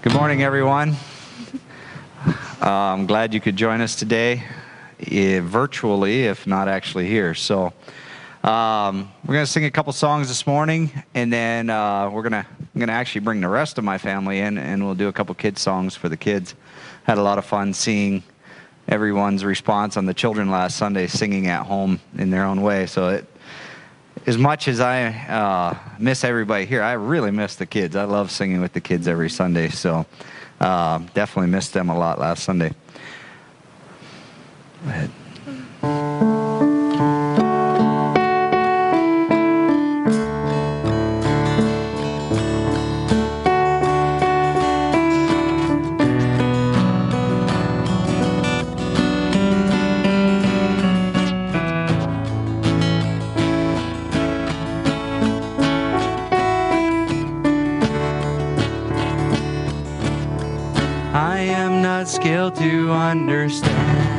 Good morning, everyone. Uh, I'm glad you could join us today, eh, virtually, if not actually here. So, um, we're going to sing a couple songs this morning, and then uh, we're going to going to actually bring the rest of my family in, and we'll do a couple kids songs for the kids. Had a lot of fun seeing everyone's response on the children last Sunday, singing at home in their own way. So it as much as I uh, miss everybody here, I really miss the kids. I love singing with the kids every Sunday, so uh, definitely missed them a lot last Sunday. Go ahead. To understand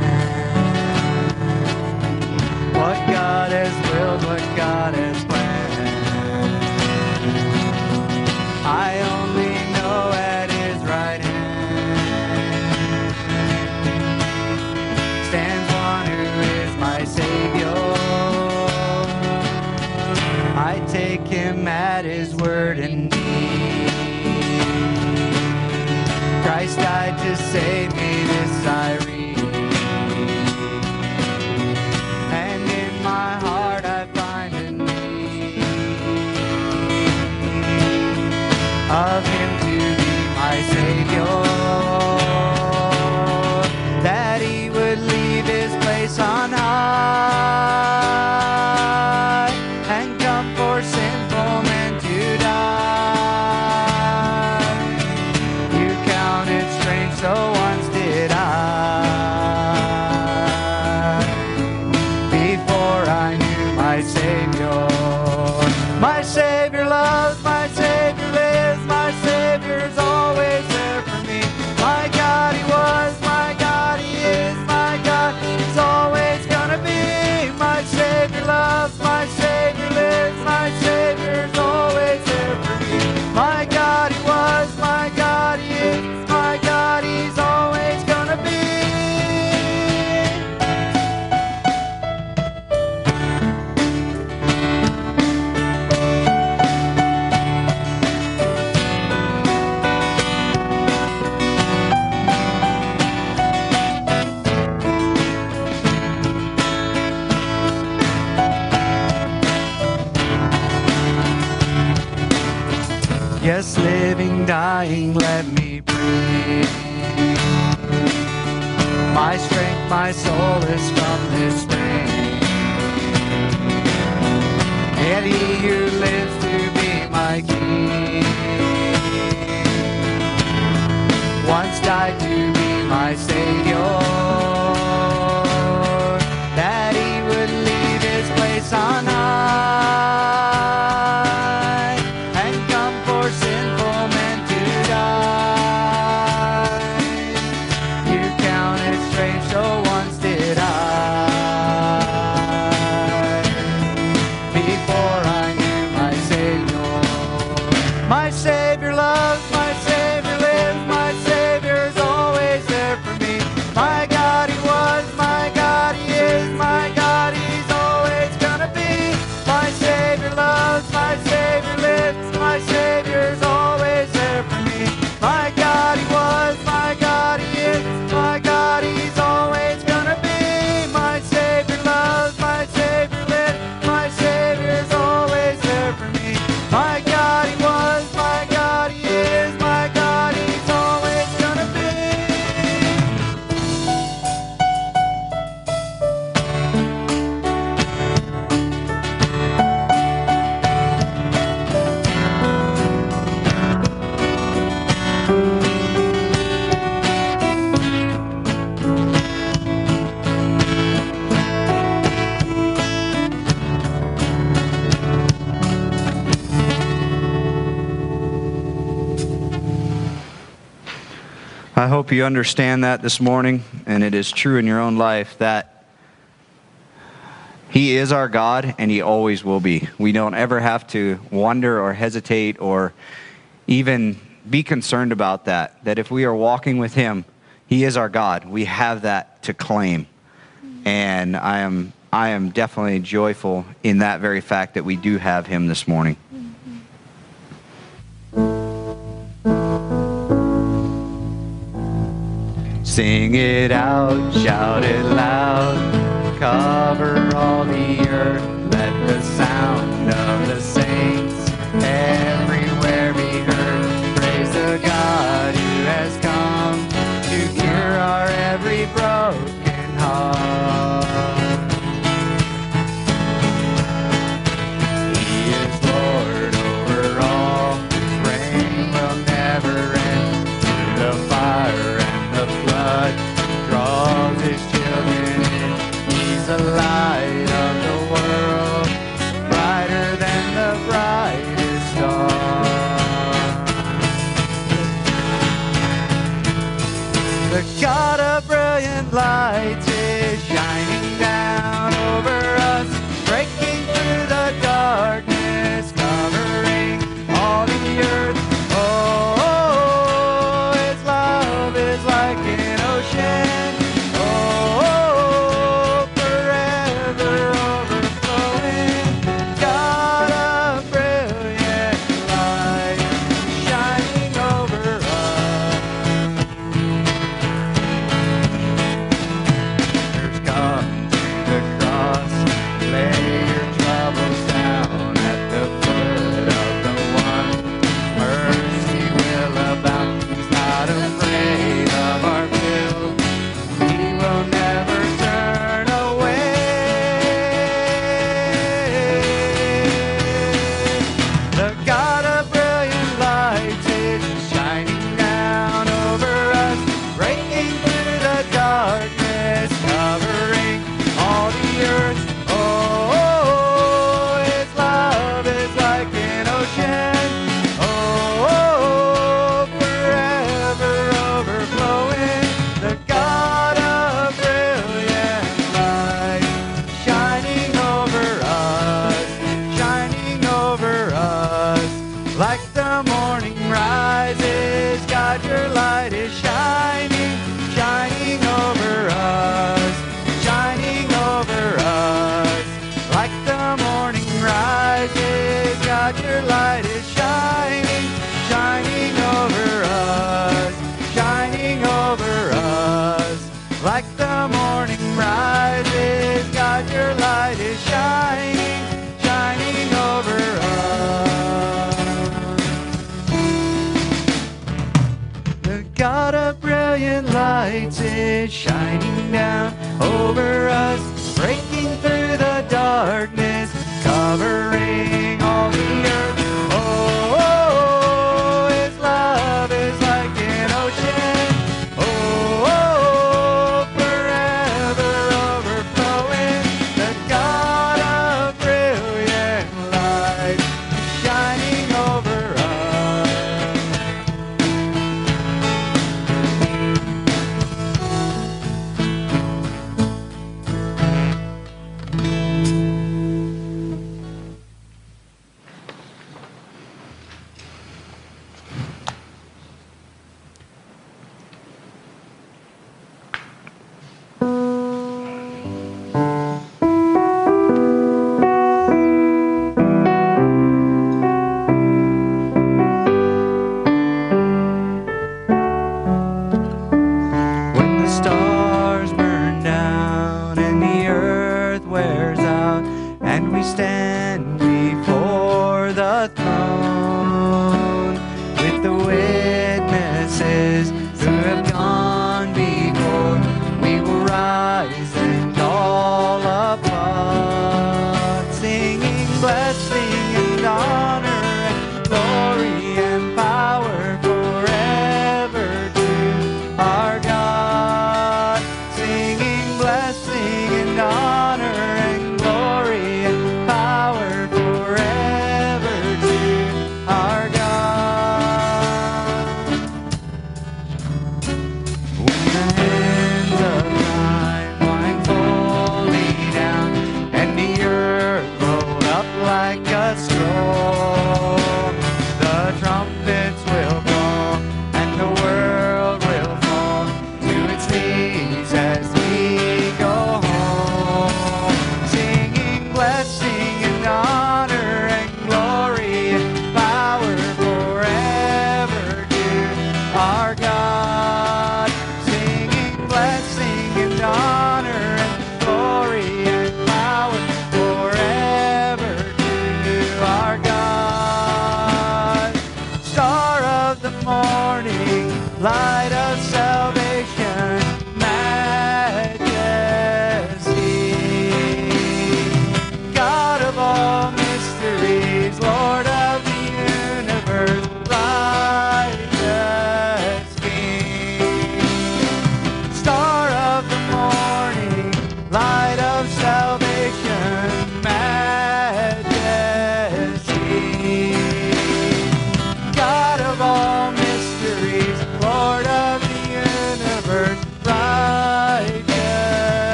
my soul hope you understand that this morning, and it is true in your own life that He is our God and He always will be. We don't ever have to wonder or hesitate or even be concerned about that. That if we are walking with Him, He is our God. We have that to claim. And I am, I am definitely joyful in that very fact that we do have Him this morning. Sing it out, shout it loud, cover all the earth, let the sound of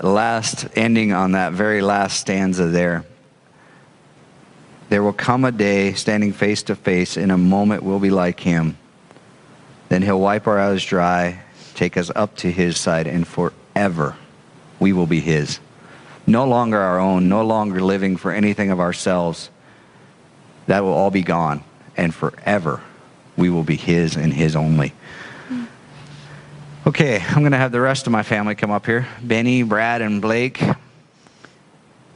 that last ending on that very last stanza there. There will come a day, standing face to face, in a moment we'll be like him. Then he'll wipe our eyes dry, take us up to his side, and forever we will be his. No longer our own, no longer living for anything of ourselves. That will all be gone, and forever we will be his and his only. Okay, I'm going to have the rest of my family come up here Benny, Brad, and Blake.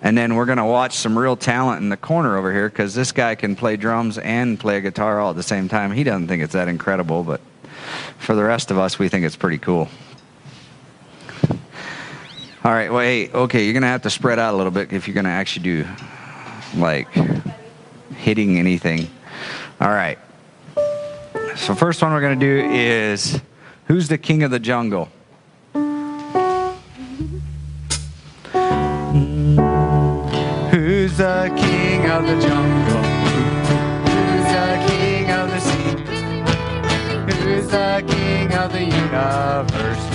And then we're going to watch some real talent in the corner over here because this guy can play drums and play a guitar all at the same time. He doesn't think it's that incredible, but for the rest of us, we think it's pretty cool. All right, well, hey, okay, you're going to have to spread out a little bit if you're going to actually do like hitting anything. All right. So, first one we're going to do is Who's the King of the Jungle? Who's the king of the jungle? Who's the king of the sea? Who's the king of the universe?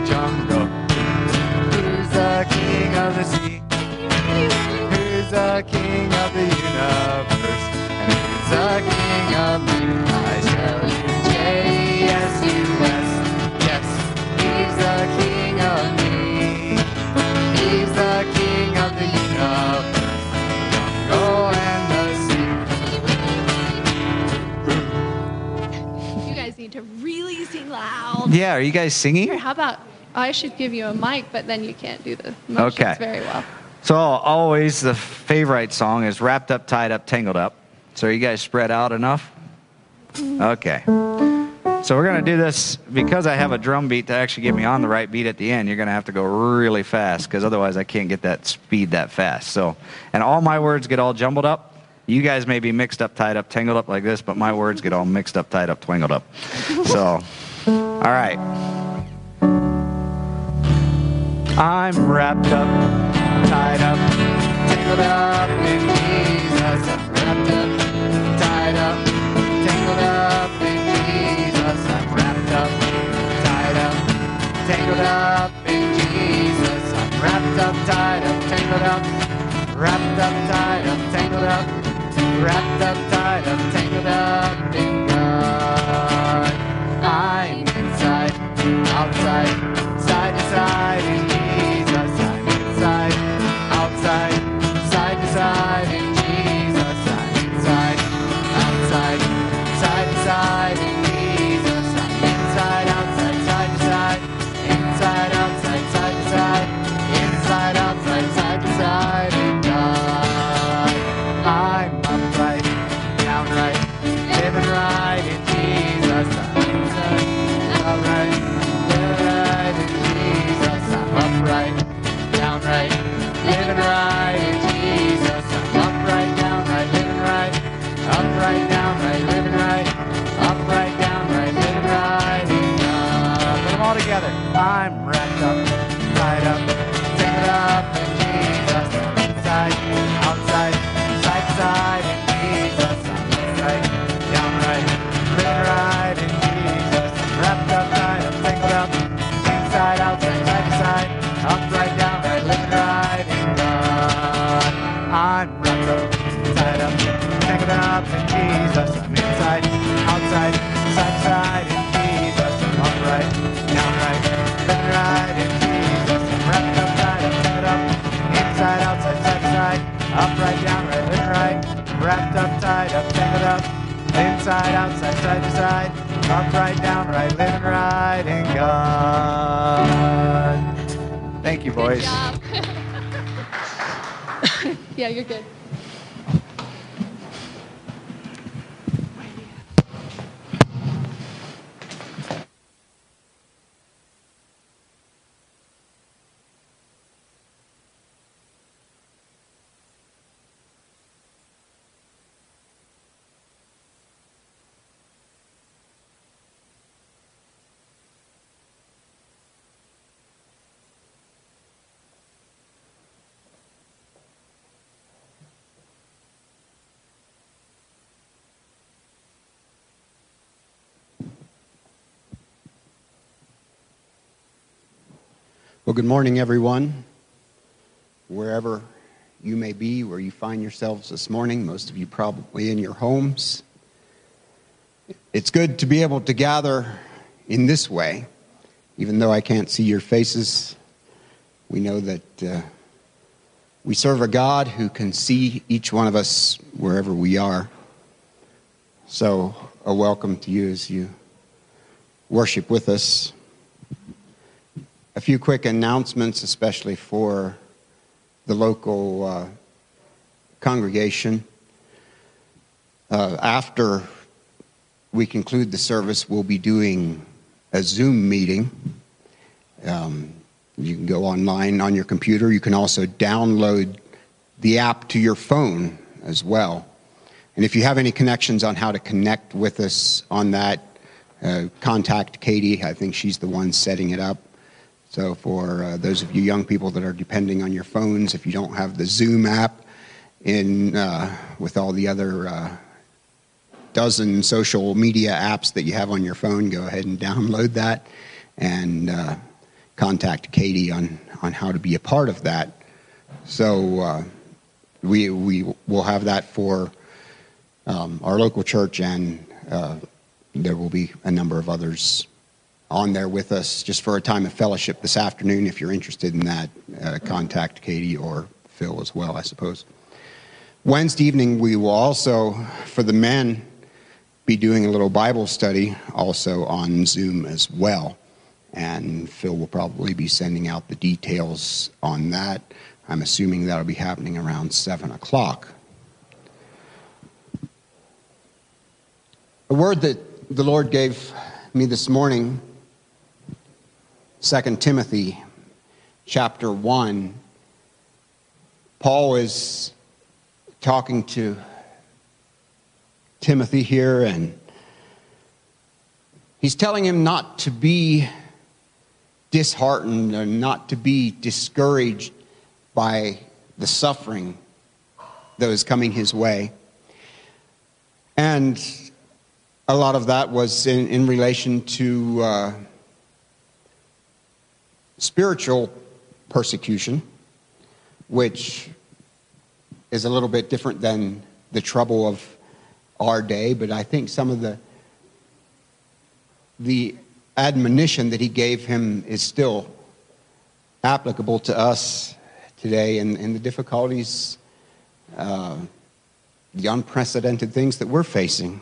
The jungle? Who's the king of the sea? Who's the king of the universe? Yeah, are you guys singing? Here, how about oh, I should give you a mic, but then you can't do the motions Okay. very well. So always the favorite song is wrapped up, tied up, tangled up. So are you guys spread out enough? Okay. So we're gonna do this because I have a drum beat to actually get me on the right beat at the end. You're gonna have to go really fast because otherwise I can't get that speed that fast. So, and all my words get all jumbled up. You guys may be mixed up, tied up, tangled up like this, but my words get all mixed up, tied up, twingled up. So, All right. I'm wrapped up, tied up, tangled up in Jesus. I'm wrapped up, tied up, tangled up in Jesus. I'm wrapped up, tied up, tangled up in Jesus. I'm wrapped up, tied up, tangled up, wrapped up, tied up, tangled up, wrapped up, tied up, tangled up in God. outside, side to side. Outside, side side in Jesus. I'm upright, downright, living right in Jesus. Wrapped up, tied up, tangled up, inside, outside, side side, upright, downright, living right, wrapped up, tied up, tangled up, inside, outside, side to side, upright, downright, living right in God. Thank you, boys. yeah, you're good. Well, good morning, everyone. Wherever you may be, where you find yourselves this morning, most of you probably in your homes. It's good to be able to gather in this way, even though I can't see your faces. We know that uh, we serve a God who can see each one of us wherever we are. So, a welcome to you as you worship with us a few quick announcements, especially for the local uh, congregation. Uh, after we conclude the service, we'll be doing a Zoom meeting. Um, you can go online on your computer. You can also download the app to your phone as well. And if you have any connections on how to connect with us on that, uh, contact Katie. I think she's the one setting it up. So, for uh, those of you young people that are depending on your phones, if you don't have the Zoom app in uh, with all the other uh, dozen social media apps that you have on your phone, go ahead and download that and uh, contact Katie on, on how to be a part of that. So, uh, we, we will have that for um, our local church, and uh, there will be a number of others on there with us just for a time of fellowship this afternoon. If you're interested in that, uh, contact Katie or Phil as well, I suppose. Wednesday evening, we will also, for the men, be doing a little Bible study also on Zoom as well. And Phil will probably be sending out the details on that. I'm assuming that'll be happening around 7 o'clock. A word that the Lord gave me this morning 2 Timothy chapter 1, Paul is talking to Timothy here, and he's telling him not to be disheartened or not to be discouraged by the suffering that was coming his way. And a lot of that was in, in relation to. Uh, spiritual persecution, which is a little bit different than the trouble of our day, but I think some of the the admonition that he gave him is still applicable to us today and, and the difficulties, uh, the unprecedented things that we're facing.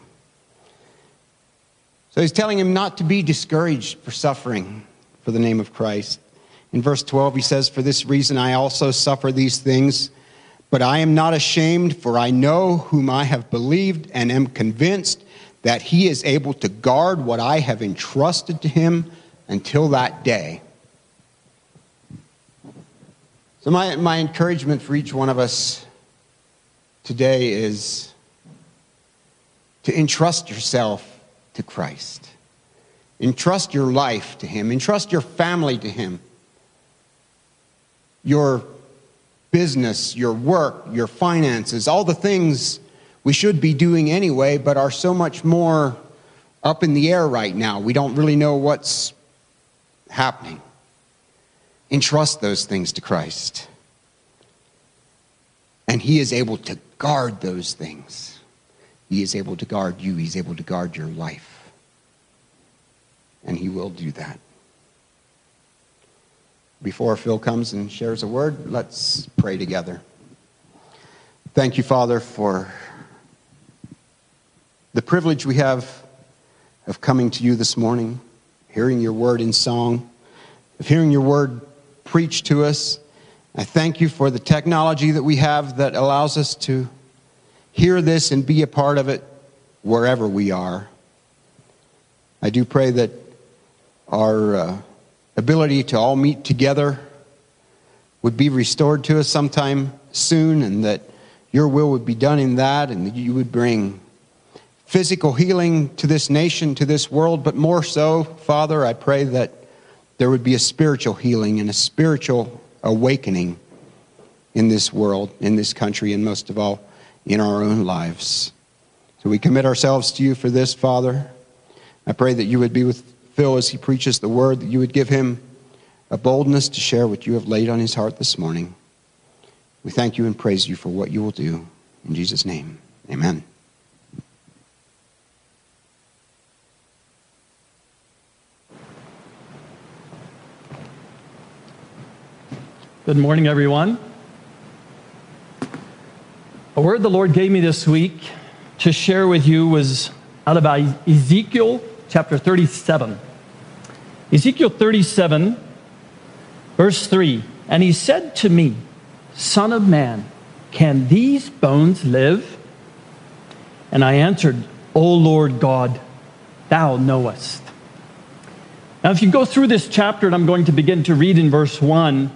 So he's telling him not to be discouraged for suffering for the name of Christ. In verse 12, he says, For this reason I also suffer these things, but I am not ashamed, for I know whom I have believed and am convinced that he is able to guard what I have entrusted to him until that day. So, my, my encouragement for each one of us today is to entrust yourself to Christ. Entrust your life to Him. Entrust your family to Him. Your business, your work, your finances, all the things we should be doing anyway, but are so much more up in the air right now. We don't really know what's happening. Entrust those things to Christ. And He is able to guard those things. He is able to guard you, He's able to guard your life. And He will do that. Before Phil comes and shares a word, let's pray together. Thank you, Father, for the privilege we have of coming to you this morning, hearing your word in song, of hearing your word preached to us. I thank you for the technology that we have that allows us to hear this and be a part of it wherever we are. I do pray that our uh, ability to all meet together would be restored to us sometime soon, and that your will would be done in that, and that you would bring physical healing to this nation, to this world, but more so, Father, I pray that there would be a spiritual healing and a spiritual awakening in this world, in this country, and most of all, in our own lives. So we commit ourselves to you for this, Father. I pray that you would be with Phil as he preaches the word, that you would give him a boldness to share what you have laid on his heart this morning. We thank you and praise you for what you will do. In Jesus' name, amen. Good morning, everyone. A word the Lord gave me this week to share with you was out of Ezekiel chapter 37. Ezekiel 37, verse 3. And he said to me, Son of man, can these bones live? And I answered, O Lord God, thou knowest. Now, if you go through this chapter, and I'm going to begin to read in verse 1,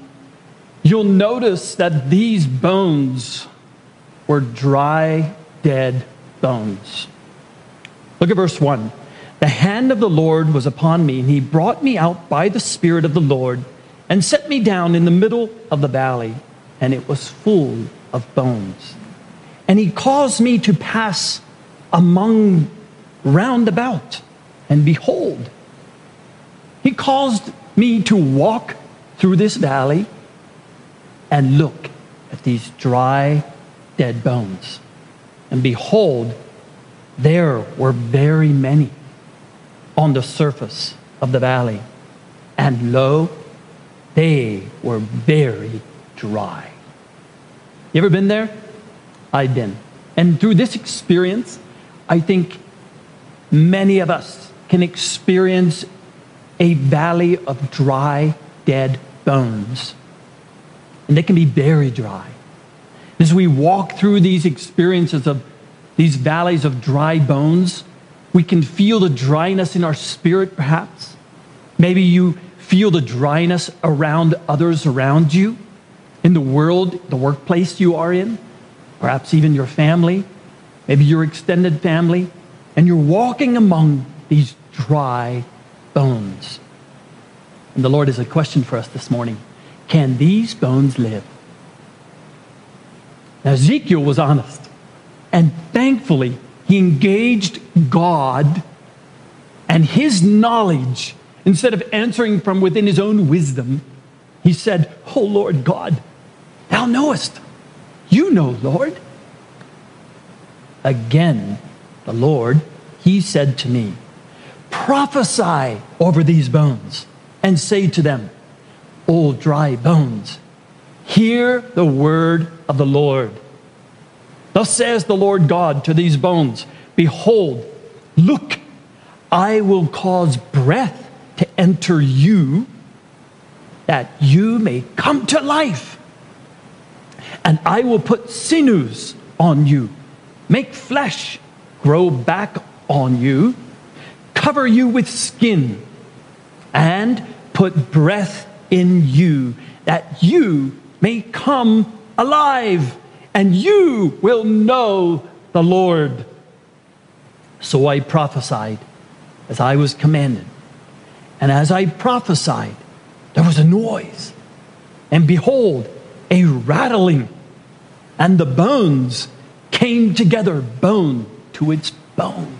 you'll notice that these bones were dry, dead bones. Look at verse 1. The hand of the Lord was upon me, and he brought me out by the Spirit of the Lord and set me down in the middle of the valley, and it was full of bones. And he caused me to pass among round about, and behold, he caused me to walk through this valley and look at these dry, dead bones. And behold, there were very many on the surface of the valley. And lo, they were very dry. You ever been there? I've been. And through this experience, I think many of us can experience a valley of dry, dead bones and they can be very dry. As we walk through these experiences of these valleys of dry bones, we can feel the dryness in our spirit, perhaps. Maybe you feel the dryness around others around you, in the world, the workplace you are in, perhaps even your family, maybe your extended family, and you're walking among these dry bones. And the Lord has a question for us this morning. Can these bones live? Now, Ezekiel was honest. And thankfully, he engaged God and his knowledge. Instead of answering from within his own wisdom, he said, Oh Lord God, thou knowest. You know, Lord. Again, the Lord, he said to me, Prophesy over these bones and say to them, O dry bones, hear the word of the Lord. Thus says the Lord God to these bones Behold, look, I will cause breath to enter you, that you may come to life. And I will put sinews on you, make flesh grow back on you, cover you with skin, and put breath in you that you may come alive, and you will know the Lord. So I prophesied as I was commanded. And as I prophesied, there was a noise. And behold, a rattling. And the bones came together, bone to its bone.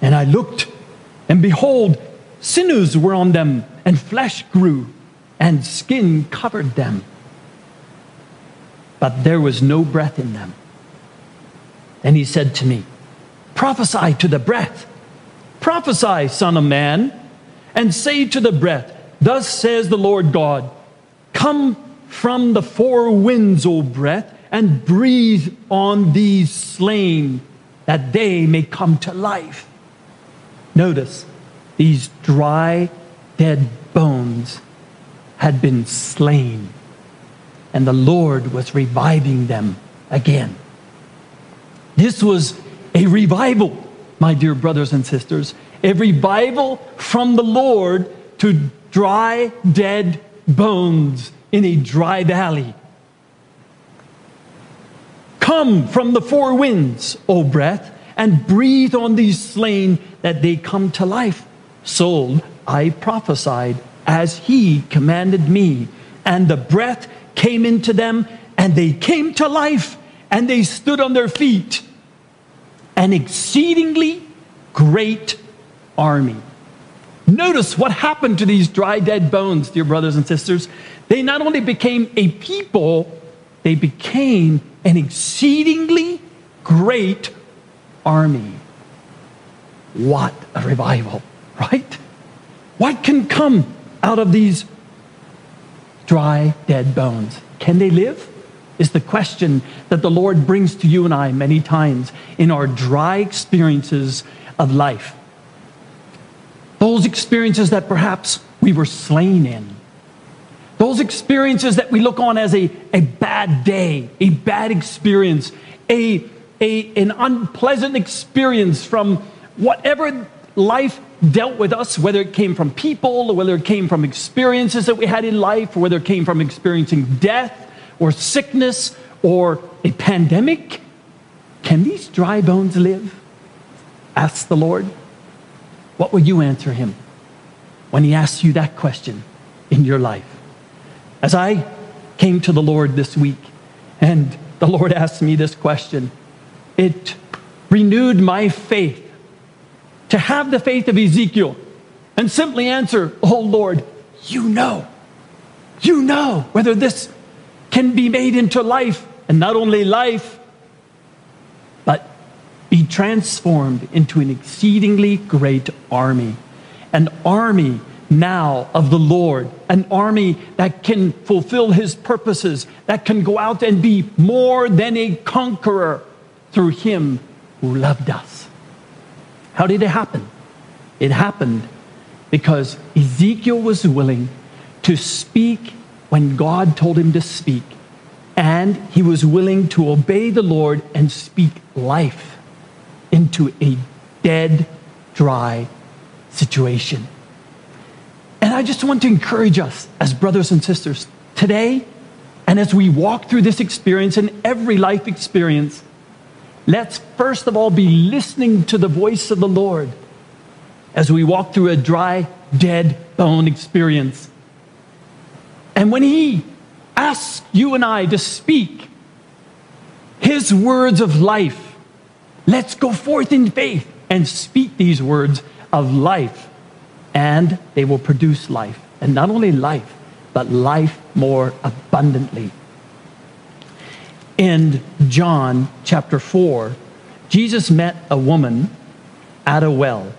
And I looked, and behold, sinews were on them, and flesh grew, and skin covered them. But there was no breath in them. And he said to me, Prophesy to the breath. Prophesy, Son of Man, and say to the breath, Thus says the Lord God, Come from the four winds, O breath, and breathe on these slain, that they may come to life. Notice, these dry, dead bones had been slain, and the Lord was reviving them again. This was a revival, my dear brothers and sisters, a revival from the Lord to dry, dead bones in a dry valley. Come from the four winds, O breath, and breathe on these slain that they come to life. So I prophesied as he commanded me, and the breath came into them, and they came to life, and they stood on their feet. An exceedingly great army. Notice what happened to these dry, dead bones, dear brothers and sisters. They not only became a people, they became an exceedingly great army. What a revival, right? What can come out of these dry, dead bones? Can they live? Is the question that the Lord brings to you and I many times in our dry experiences of life. Those experiences that perhaps we were slain in. Those experiences that we look on as a, a bad day, a bad experience, a, a, an unpleasant experience from whatever life dealt with us, whether it came from people, whether it came from experiences that we had in life, or whether it came from experiencing death or sickness or a pandemic. Can these dry bones live? Ask the Lord. What will you answer him when he asks you that question in your life? As I came to the Lord this week and the Lord asked me this question, it renewed my faith to have the faith of Ezekiel and simply answer, Oh Lord, you know. You know whether this can be made into life, and not only life, but be transformed into an exceedingly great army. An army now of the Lord, an army that can fulfill his purposes, that can go out and be more than a conqueror through him who loved us. How did it happen? It happened because Ezekiel was willing to speak when God told him to speak, and he was willing to obey the Lord and speak life into a dead, dry situation. And I just want to encourage us as brothers and sisters today, and as we walk through this experience and every life experience, let's first of all be listening to the voice of the Lord as we walk through a dry, dead bone experience. And when He asks you and I to speak His words of life, let's go forth in faith and speak these words of life and they will produce life. And not only life, but life more abundantly. In John chapter 4, Jesus met a woman at a well.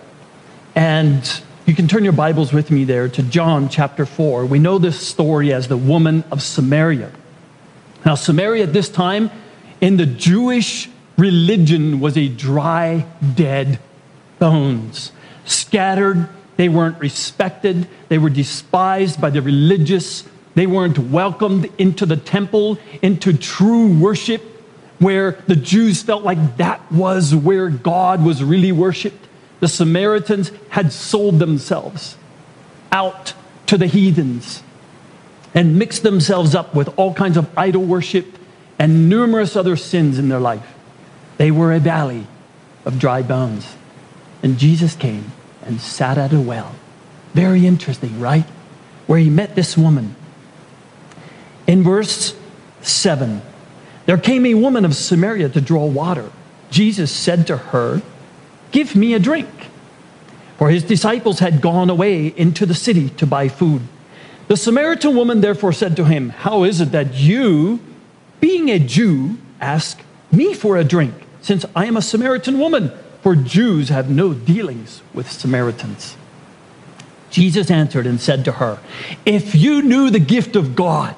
And you can turn your Bibles with me there to John chapter 4. We know this story as the woman of Samaria. Now, Samaria at this time in the Jewish religion was a dry, dead bones, scattered they weren't respected. They were despised by the religious. They weren't welcomed into the temple, into true worship, where the Jews felt like that was where God was really worshiped. The Samaritans had sold themselves out to the heathens. and mixed themselves up with all kinds of idol worship and numerous other sins in their life. They were a valley of dry bones. And Jesus came and sat at a well. Very interesting, right? Where he met this woman. In verse 7, there came a woman of Samaria to draw water. Jesus said to her, Give me a drink. For his disciples had gone away into the city to buy food. The Samaritan woman therefore said to him, How is it that you, being a Jew, ask me for a drink, since I am a Samaritan woman? For Jews have no dealings with Samaritans. Jesus answered and said to her, If you knew the gift of God,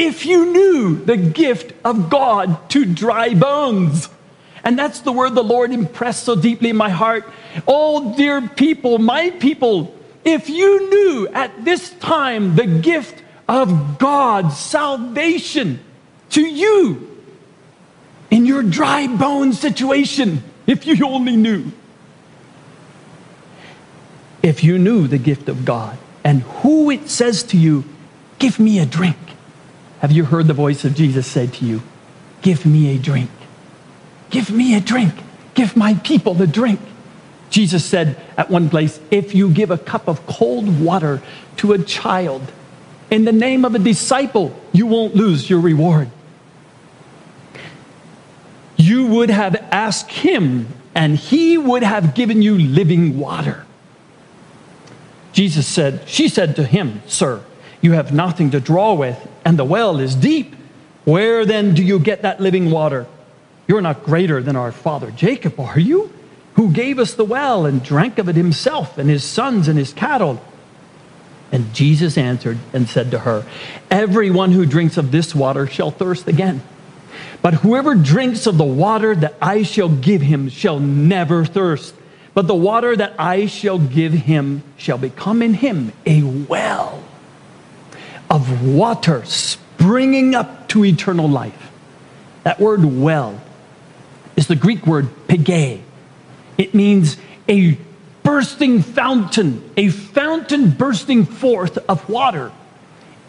if you knew the gift of God to dry bones, and that's the word the Lord impressed so deeply in my heart. Oh, dear people, my people, if you knew at this time the gift of God's salvation to you in your dry bone situation, if you only knew. If you knew the gift of God and who it says to you, Give me a drink. Have you heard the voice of Jesus say to you, Give me a drink? Give me a drink. Give my people the drink. Jesus said at one place, If you give a cup of cold water to a child in the name of a disciple, you won't lose your reward. You would have asked him, and he would have given you living water. Jesus said, She said to him, Sir, you have nothing to draw with, and the well is deep. Where then do you get that living water? You're not greater than our father Jacob, are you? Who gave us the well and drank of it himself and his sons and his cattle. And Jesus answered and said to her, Everyone who drinks of this water shall thirst again. But whoever drinks of the water that I shall give him shall never thirst. But the water that I shall give him shall become in him a well of water springing up to eternal life. That word well is the Greek word pige. It means a bursting fountain, a fountain bursting forth of water.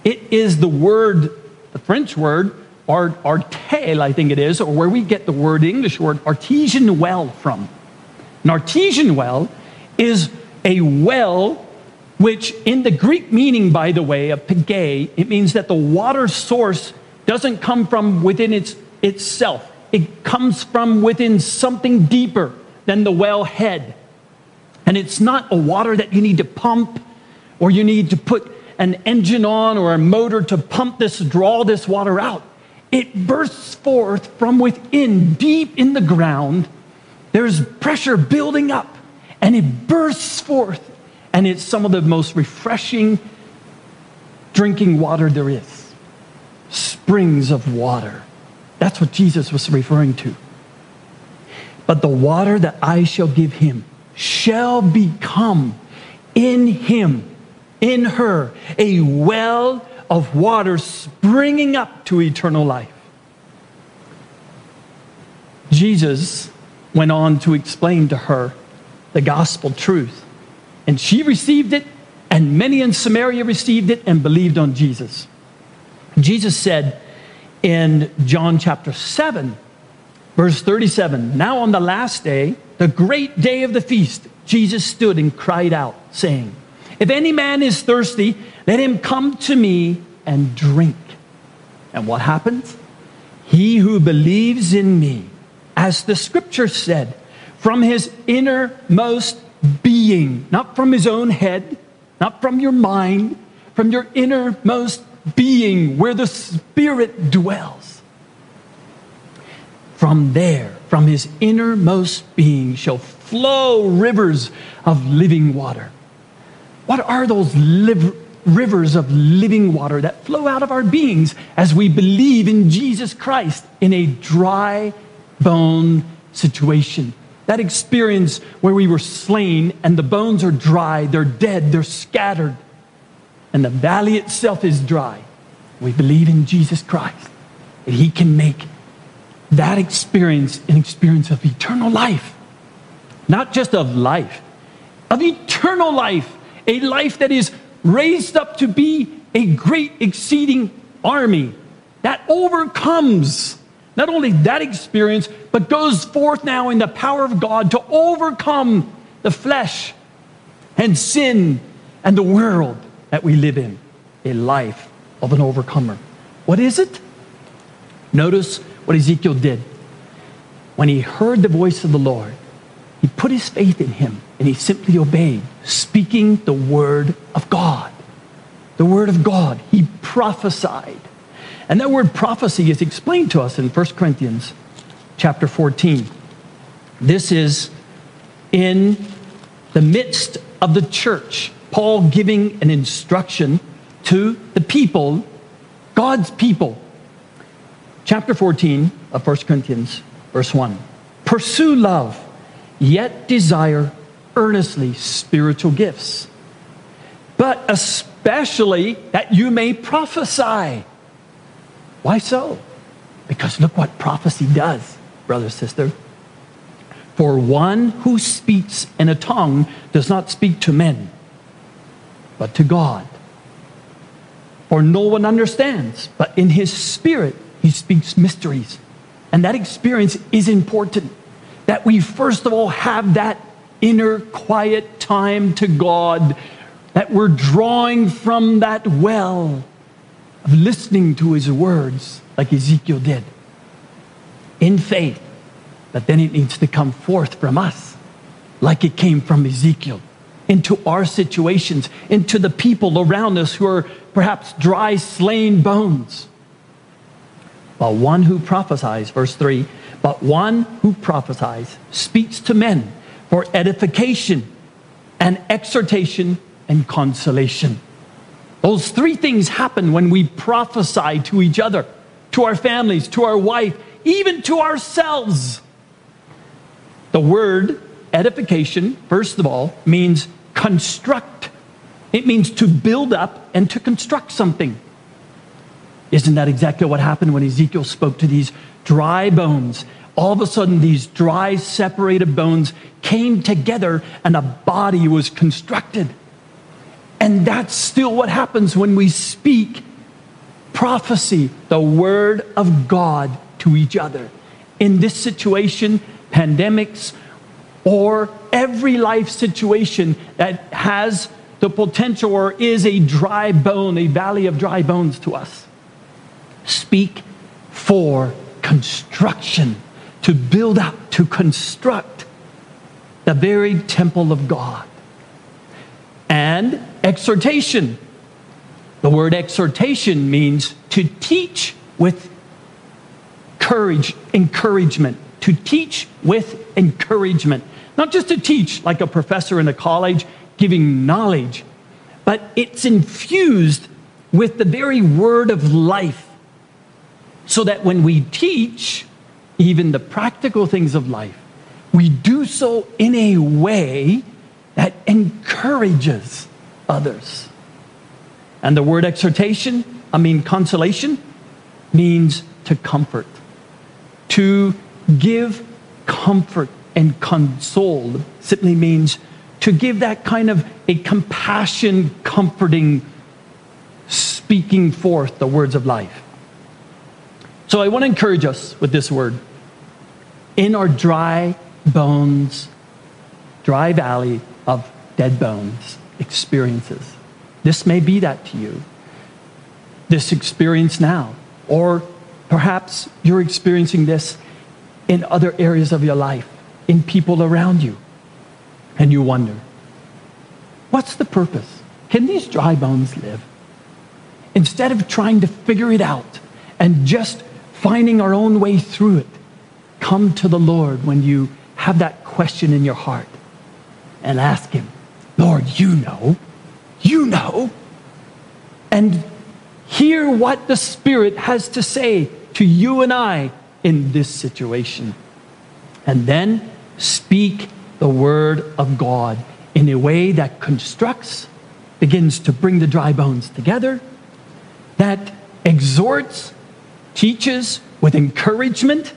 It is the word, the French word, art, artel, I think it is, or where we get the word, English word, artesian well from. An artesian well is a well which, in the Greek meaning, by the way, of pige, it means that the water source doesn't come from within its, itself. It comes from within something deeper than the well head. And it's not a water that you need to pump or you need to put an engine on or a motor to pump this, draw this water out. It bursts forth from within, deep in the ground. There's pressure building up, and it bursts forth. And it's some of the most refreshing drinking water there is springs of water. That's what Jesus was referring to. But the water that I shall give him shall become in him, in her, a well of water springing up to eternal life. Jesus went on to explain to her the gospel truth, and she received it, and many in Samaria received it and believed on Jesus. Jesus said in John chapter 7, verse 37 Now on the last day, the great day of the feast, Jesus stood and cried out, saying, If any man is thirsty, let him come to me and drink. And what happens? He who believes in me, as the scripture said, from his innermost being, not from his own head, not from your mind, from your innermost being where the Spirit dwells. From there, from his innermost being, shall flow rivers of living water. What are those liv- rivers of living water that flow out of our beings as we believe in Jesus Christ in a dry bone situation? That experience where we were slain and the bones are dry, they're dead, they're scattered, and the valley itself is dry. We believe in Jesus Christ, that He can make that experience an experience of eternal life. Not just of life, of eternal life, a life that is raised up to be a great exceeding army that overcomes not only that experience, but goes forth now in the power of God to overcome the flesh and sin and the world that we live in. A life of an overcomer. What is it? Notice what Ezekiel did. When he heard the voice of the Lord, he put his faith in him and he simply obeyed, speaking the word of God. The word of God. He prophesied. And that word prophecy is explained to us in 1 Corinthians chapter 14. This is in the midst of the church, Paul giving an instruction to the people, God's people. Chapter 14 of 1 Corinthians, verse 1. Pursue love, yet desire earnestly spiritual gifts, but especially that you may prophesy. Why so? Because look what prophecy does, brother, sister. For one who speaks in a tongue does not speak to men, but to God. For no one understands, but in his spirit he speaks mysteries. And that experience is important. That we first of all have that inner quiet time to God, that we're drawing from that well of listening to his words, like Ezekiel did, in faith. But then it needs to come forth from us, like it came from Ezekiel, into our situations, into the people around us who are perhaps dry, slain bones. But one who prophesies, verse 3, but one who prophesies speaks to men for edification and exhortation and consolation. Those three things happen when we prophesy to each other, to our families, to our wife, even to ourselves. The word edification, first of all, means construct. It means to build up and to construct something. Isn't that exactly what happened when Ezekiel spoke to these dry bones? All of a sudden, these dry, separated bones came together and a body was constructed. And that's still what happens when we speak prophecy, the word of God to each other. In this situation, pandemics, or every life situation that has the potential or is a dry bone, a valley of dry bones to us. Speak for construction, to build up, to construct the very temple of God. And exhortation. The word exhortation means to teach with courage, encouragement, to teach with encouragement. Not just to teach like a professor in a college giving knowledge, but it's infused with the very word of life so that when we teach even the practical things of life, we do so in a way that encourages others. And the word exhortation, I mean consolation, means to comfort, to give comfort and console simply means to give that kind of a compassion, comforting, speaking forth the words of life. So I want to encourage us with this word. In our dry bones, dry valley of dead bones experiences, this may be that to you. This experience now, or perhaps you're experiencing this in other areas of your life, in people around you. And you wonder, what's the purpose? Can these dry bones live? Instead of trying to figure it out and just finding our own way through it, come to the Lord when you have that question in your heart and ask Him, Lord, you know, you know. And hear what the Spirit has to say to you and I in this situation. And then speak the word of God in a way that constructs, begins to bring the dry bones together, that exhorts, teaches with encouragement,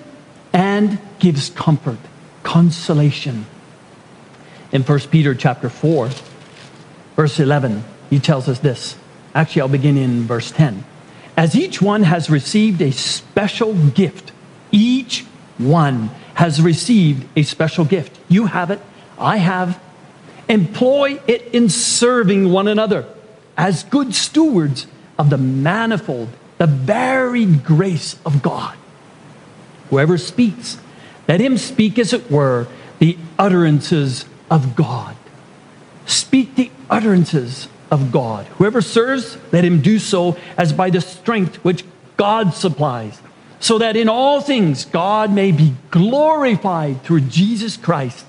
and gives comfort, consolation. In 1 Peter chapter 4, verse 11, he tells us this Actually, I'll begin in verse 10. As each one has received a special gift, each one has received a special gift. You have it, I have. Employ it in serving one another as good stewards of the manifold, the varied grace of God. Whoever speaks, let him speak, as it were, the utterances of God. Speak the utterances of God. Whoever serves, let him do so as by the strength which God supplies, so that in all things God may be glorified through Jesus Christ,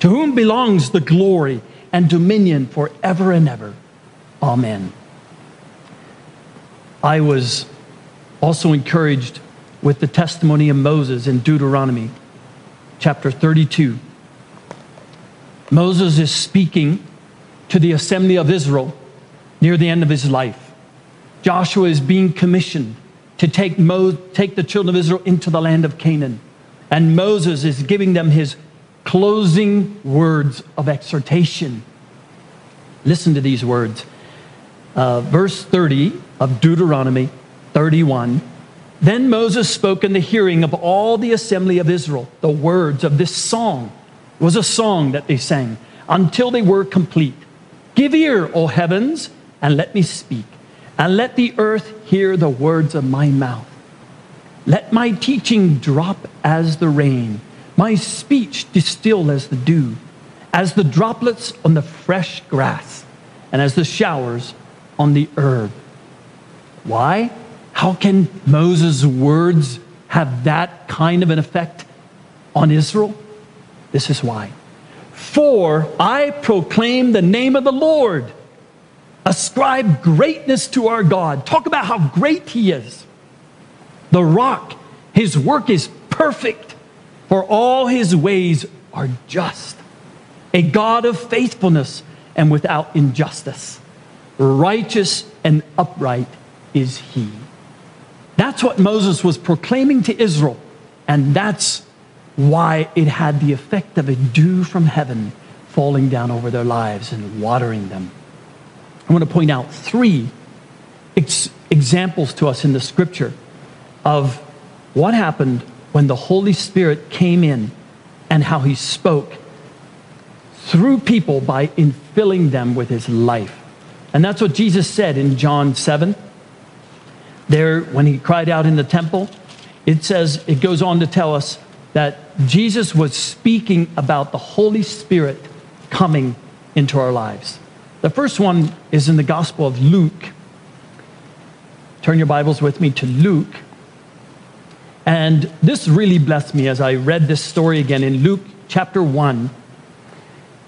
to whom belongs the glory and dominion forever and ever. Amen. I was also encouraged with the testimony of Moses in Deuteronomy chapter 32. Moses is speaking to the assembly of Israel near the end of his life. Joshua is being commissioned to take, Mo- take the children of Israel into the land of Canaan. And Moses is giving them his closing words of exhortation. Listen to these words. Uh, verse 30 of Deuteronomy 31. Then Moses spoke in the hearing of all the assembly of Israel the words of this song. Was a song that they sang until they were complete. Give ear, O heavens, and let me speak, and let the earth hear the words of my mouth. Let my teaching drop as the rain, my speech distill as the dew, as the droplets on the fresh grass, and as the showers on the herb. Why? How can Moses' words have that kind of an effect on Israel? This is why. For I proclaim the name of the Lord. Ascribe greatness to our God. Talk about how great He is. The rock, His work is perfect, for all His ways are just. A God of faithfulness and without injustice. Righteous and upright is He. That's what Moses was proclaiming to Israel, and that's why it had the effect of a dew from heaven falling down over their lives and watering them. I want to point out three ex- examples to us in the scripture of what happened when the Holy Spirit came in and how he spoke through people by infilling them with his life. And that's what Jesus said in John 7. There, when he cried out in the temple, it says, it goes on to tell us that Jesus was speaking about the Holy Spirit coming into our lives. The first one is in the Gospel of Luke. Turn your Bibles with me to Luke. And this really blessed me as I read this story again in Luke chapter 1.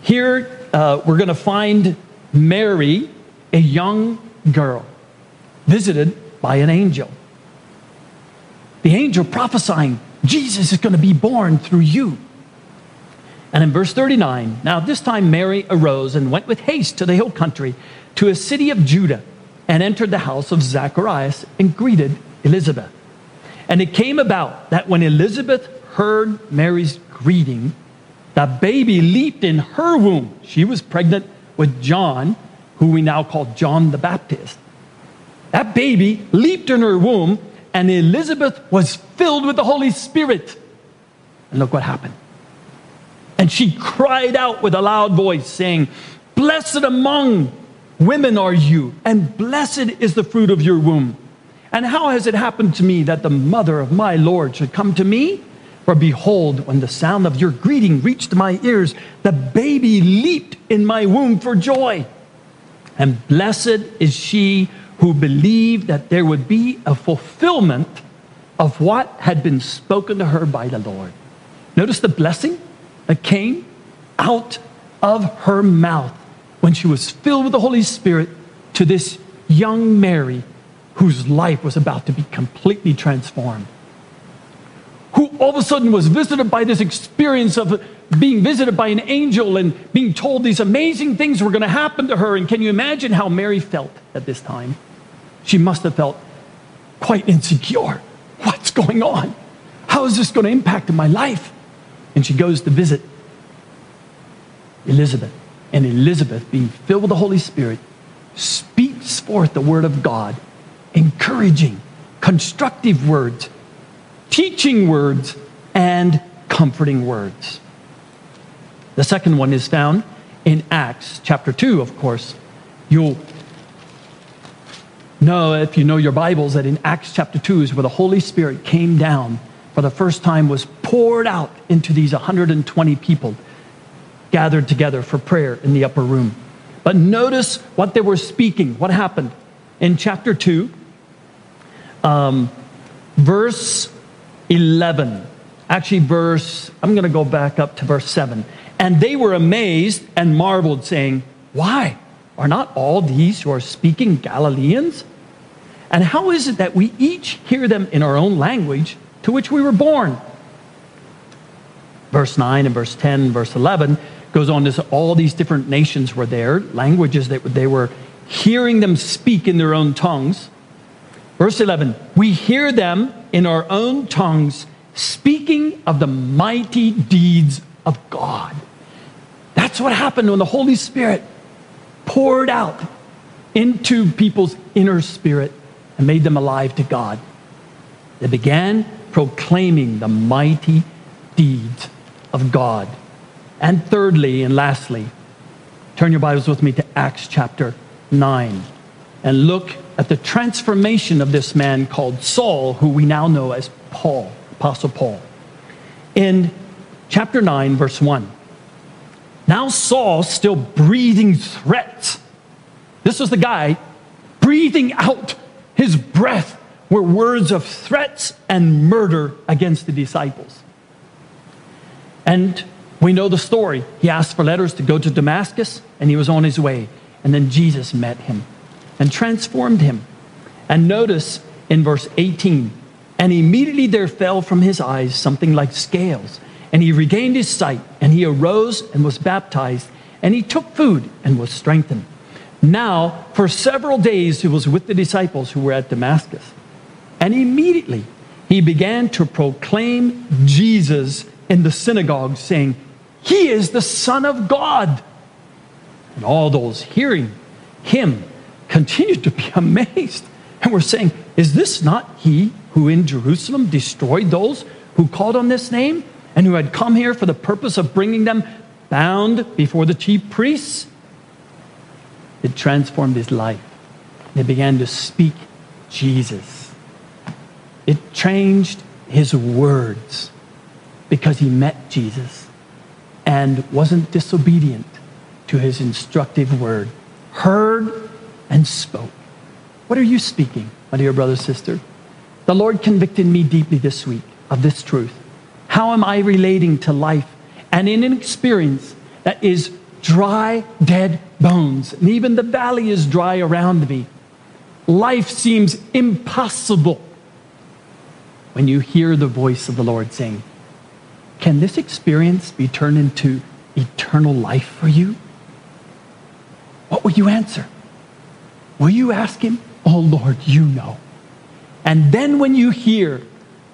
Here, uh, we're going to find Mary, a young girl, visited by an angel. The angel prophesying, Jesus is going to be born through you. And in verse 39, now this time Mary arose and went with haste to the hill country, to a city of Judah, and entered the house of Zacharias and greeted Elizabeth. And it came about that when Elizabeth heard Mary's greeting, the baby leaped in her womb. She was pregnant with John, who we now call John the Baptist. That baby leaped in her womb, and Elizabeth was filled with the Holy Spirit. And look what happened. And she cried out with a loud voice, saying, Blessed among women are you, and blessed is the fruit of your womb. And how has it happened to me that the mother of my Lord should come to me? For behold, when the sound of your greeting reached my ears, the baby leaped in my womb for joy. And blessed is she who believed that there would be a fulfillment of what had been spoken to her by the Lord. Notice the blessing that came out of her mouth when she was filled with the Holy Spirit to this young Mary whose life was about to be completely transformed. Who all of a sudden was visited by this experience of being visited by an angel and being told these amazing things were going to happen to her. And can you imagine how Mary felt at this time? She must have felt quite insecure. What's going on? How is this going to impact my life? And she goes to visit Elizabeth. And Elizabeth, being filled with the Holy Spirit, speaks forth the word of God, encouraging, constructive words, teaching words, and comforting words. The second one is found in Acts chapter 2, of course. You'll know, if you know your Bibles, that in Acts chapter 2 is where the Holy Spirit came down for the first time, was poured out into these 120 people gathered together for prayer in the upper room. But notice what they were speaking. What happened? In chapter 2, um, verse 11. Actually, verse, I'm going to go back up to verse 7. And they were amazed and marveled, saying, Why? Are not all these who are speaking Galileans? And how is it that we each hear them in our own language to which we were born? Verse 9 and verse 10, verse 11 goes on to say all these different nations were there, languages that they were hearing them speak in their own tongues. Verse 11, we hear them in our own tongues speaking of the mighty deeds of God. That's what happened when the Holy Spirit poured out into people's inner spirit and made them alive to God. They began proclaiming the mighty deeds of God. And thirdly and lastly, turn your Bibles with me to Acts chapter 9 and look at the transformation of this man called Saul, who we now know as Paul, Apostle Paul. In chapter 9, verse 1. Now Saul, still breathing threats, this was the guy breathing out his breath were words of threats and murder against the disciples. And we know the story. He asked for letters to go to Damascus, and he was on his way. And then Jesus met him and transformed him. And notice in verse 18, and immediately there fell from his eyes something like scales, and he regained his sight, and he arose and was baptized, and he took food and was strengthened. Now, for several days, he was with the disciples who were at Damascus. And immediately he began to proclaim Jesus in the synagogue, saying, He is the Son of God. And all those hearing him continued to be amazed and were saying, Is this not he who in Jerusalem destroyed those who called on this name and who had come here for the purpose of bringing them bound before the chief priests? It transformed his life. They began to speak Jesus. It changed his words because he met Jesus and wasn't disobedient to his instructive word, heard and spoke. What are you speaking, my dear brother, sister? The Lord convicted me deeply this week of this truth. How am I relating to life and in an experience that is dry, dead bones, and even the valley is dry around me. Life seems impossible when you hear the voice of the Lord saying, Can this experience be turned into eternal life for you? What will you answer? Will you ask Him, Oh Lord, you know? And then when you hear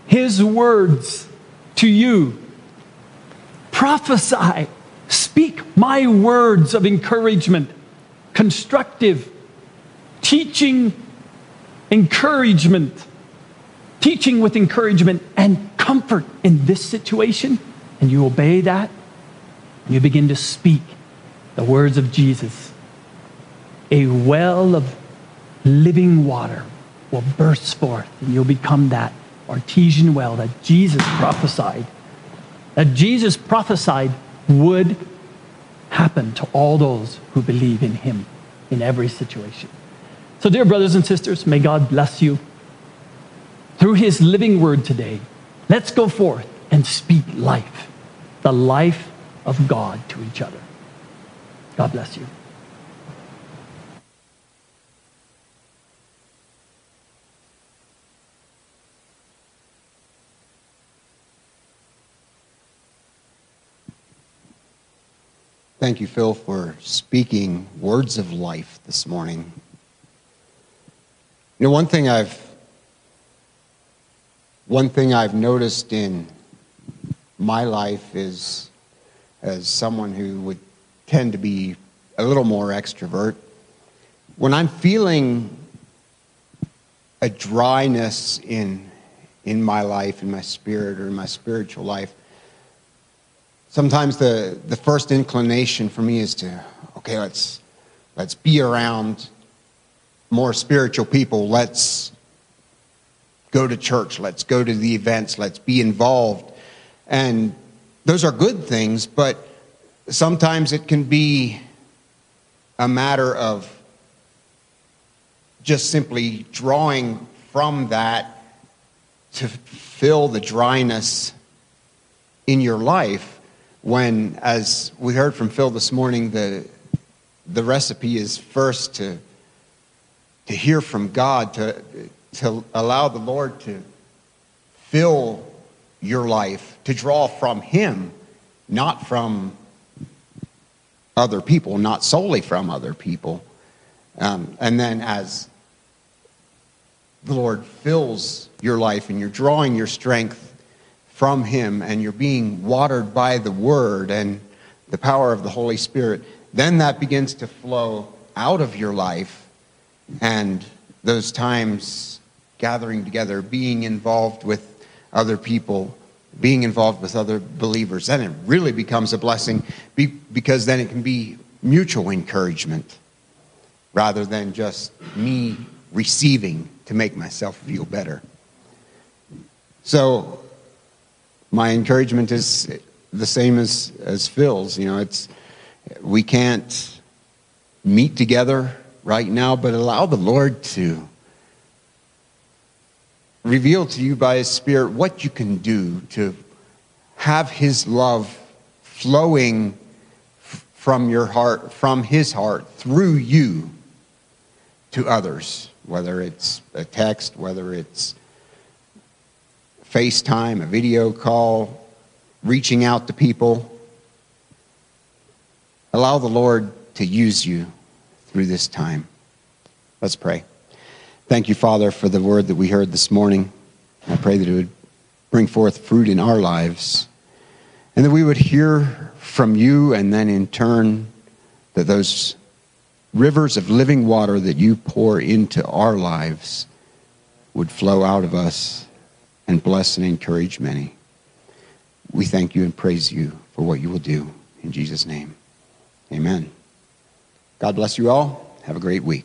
His words to you, prophesy. Speak my words of encouragement, constructive, teaching, encouragement, teaching with encouragement and comfort in this situation, and you obey that, you begin to speak the words of Jesus. A well of living water will burst forth, and you'll become that artesian well that Jesus prophesied. That Jesus prophesied would happen to all those who believe in him in every situation. So, dear brothers and sisters, may God bless you. Through his living word today, let's go forth and speak life, the life of God to each other. God bless you. Thank you, Phil, for speaking words of life this morning. You know, one thing I've one thing I've noticed in my life is as someone who would tend to be a little more extrovert when I'm feeling a dryness in, in my life, in my spirit, or in my spiritual life, sometimes the, the first inclination for me is to, okay, let's, let's be around more spiritual people. Let's go to church. Let's go to the events. Let's be involved. And those are good things, but sometimes it can be a matter of just simply drawing from that to fill the dryness in your life when as we heard from Phil this morning the the recipe is first to to hear from God to to allow the Lord to fill your life to draw from him not from other people not solely from other people. Um, and then as the Lord fills your life and you're drawing your strength from Him and you're being watered by the Word and the power of the Holy Spirit, then that begins to flow out of your life and those times gathering together, being involved with other people, being involved with other believers, then it really becomes a blessing because then it can be mutual encouragement rather than just me receiving to make myself feel better. So, my encouragement is the same as, as Phil's. You know, it's we can't meet together right now, but allow the Lord to reveal to you by His Spirit what you can do to have His love flowing from your heart, from His heart, through you to others whether it's a text, whether it's FaceTime, a video call, reaching out to people. Allow the Lord to use you through this time. Let's pray. Thank you, Father, for the word that we heard this morning. I pray that it would bring forth fruit in our lives and that we would hear from you and then in turn that those rivers of living water that you pour into our lives would flow out of us and bless and encourage many. We thank you and praise you for what you will do. In Jesus' name, amen. God bless you all. Have a great week.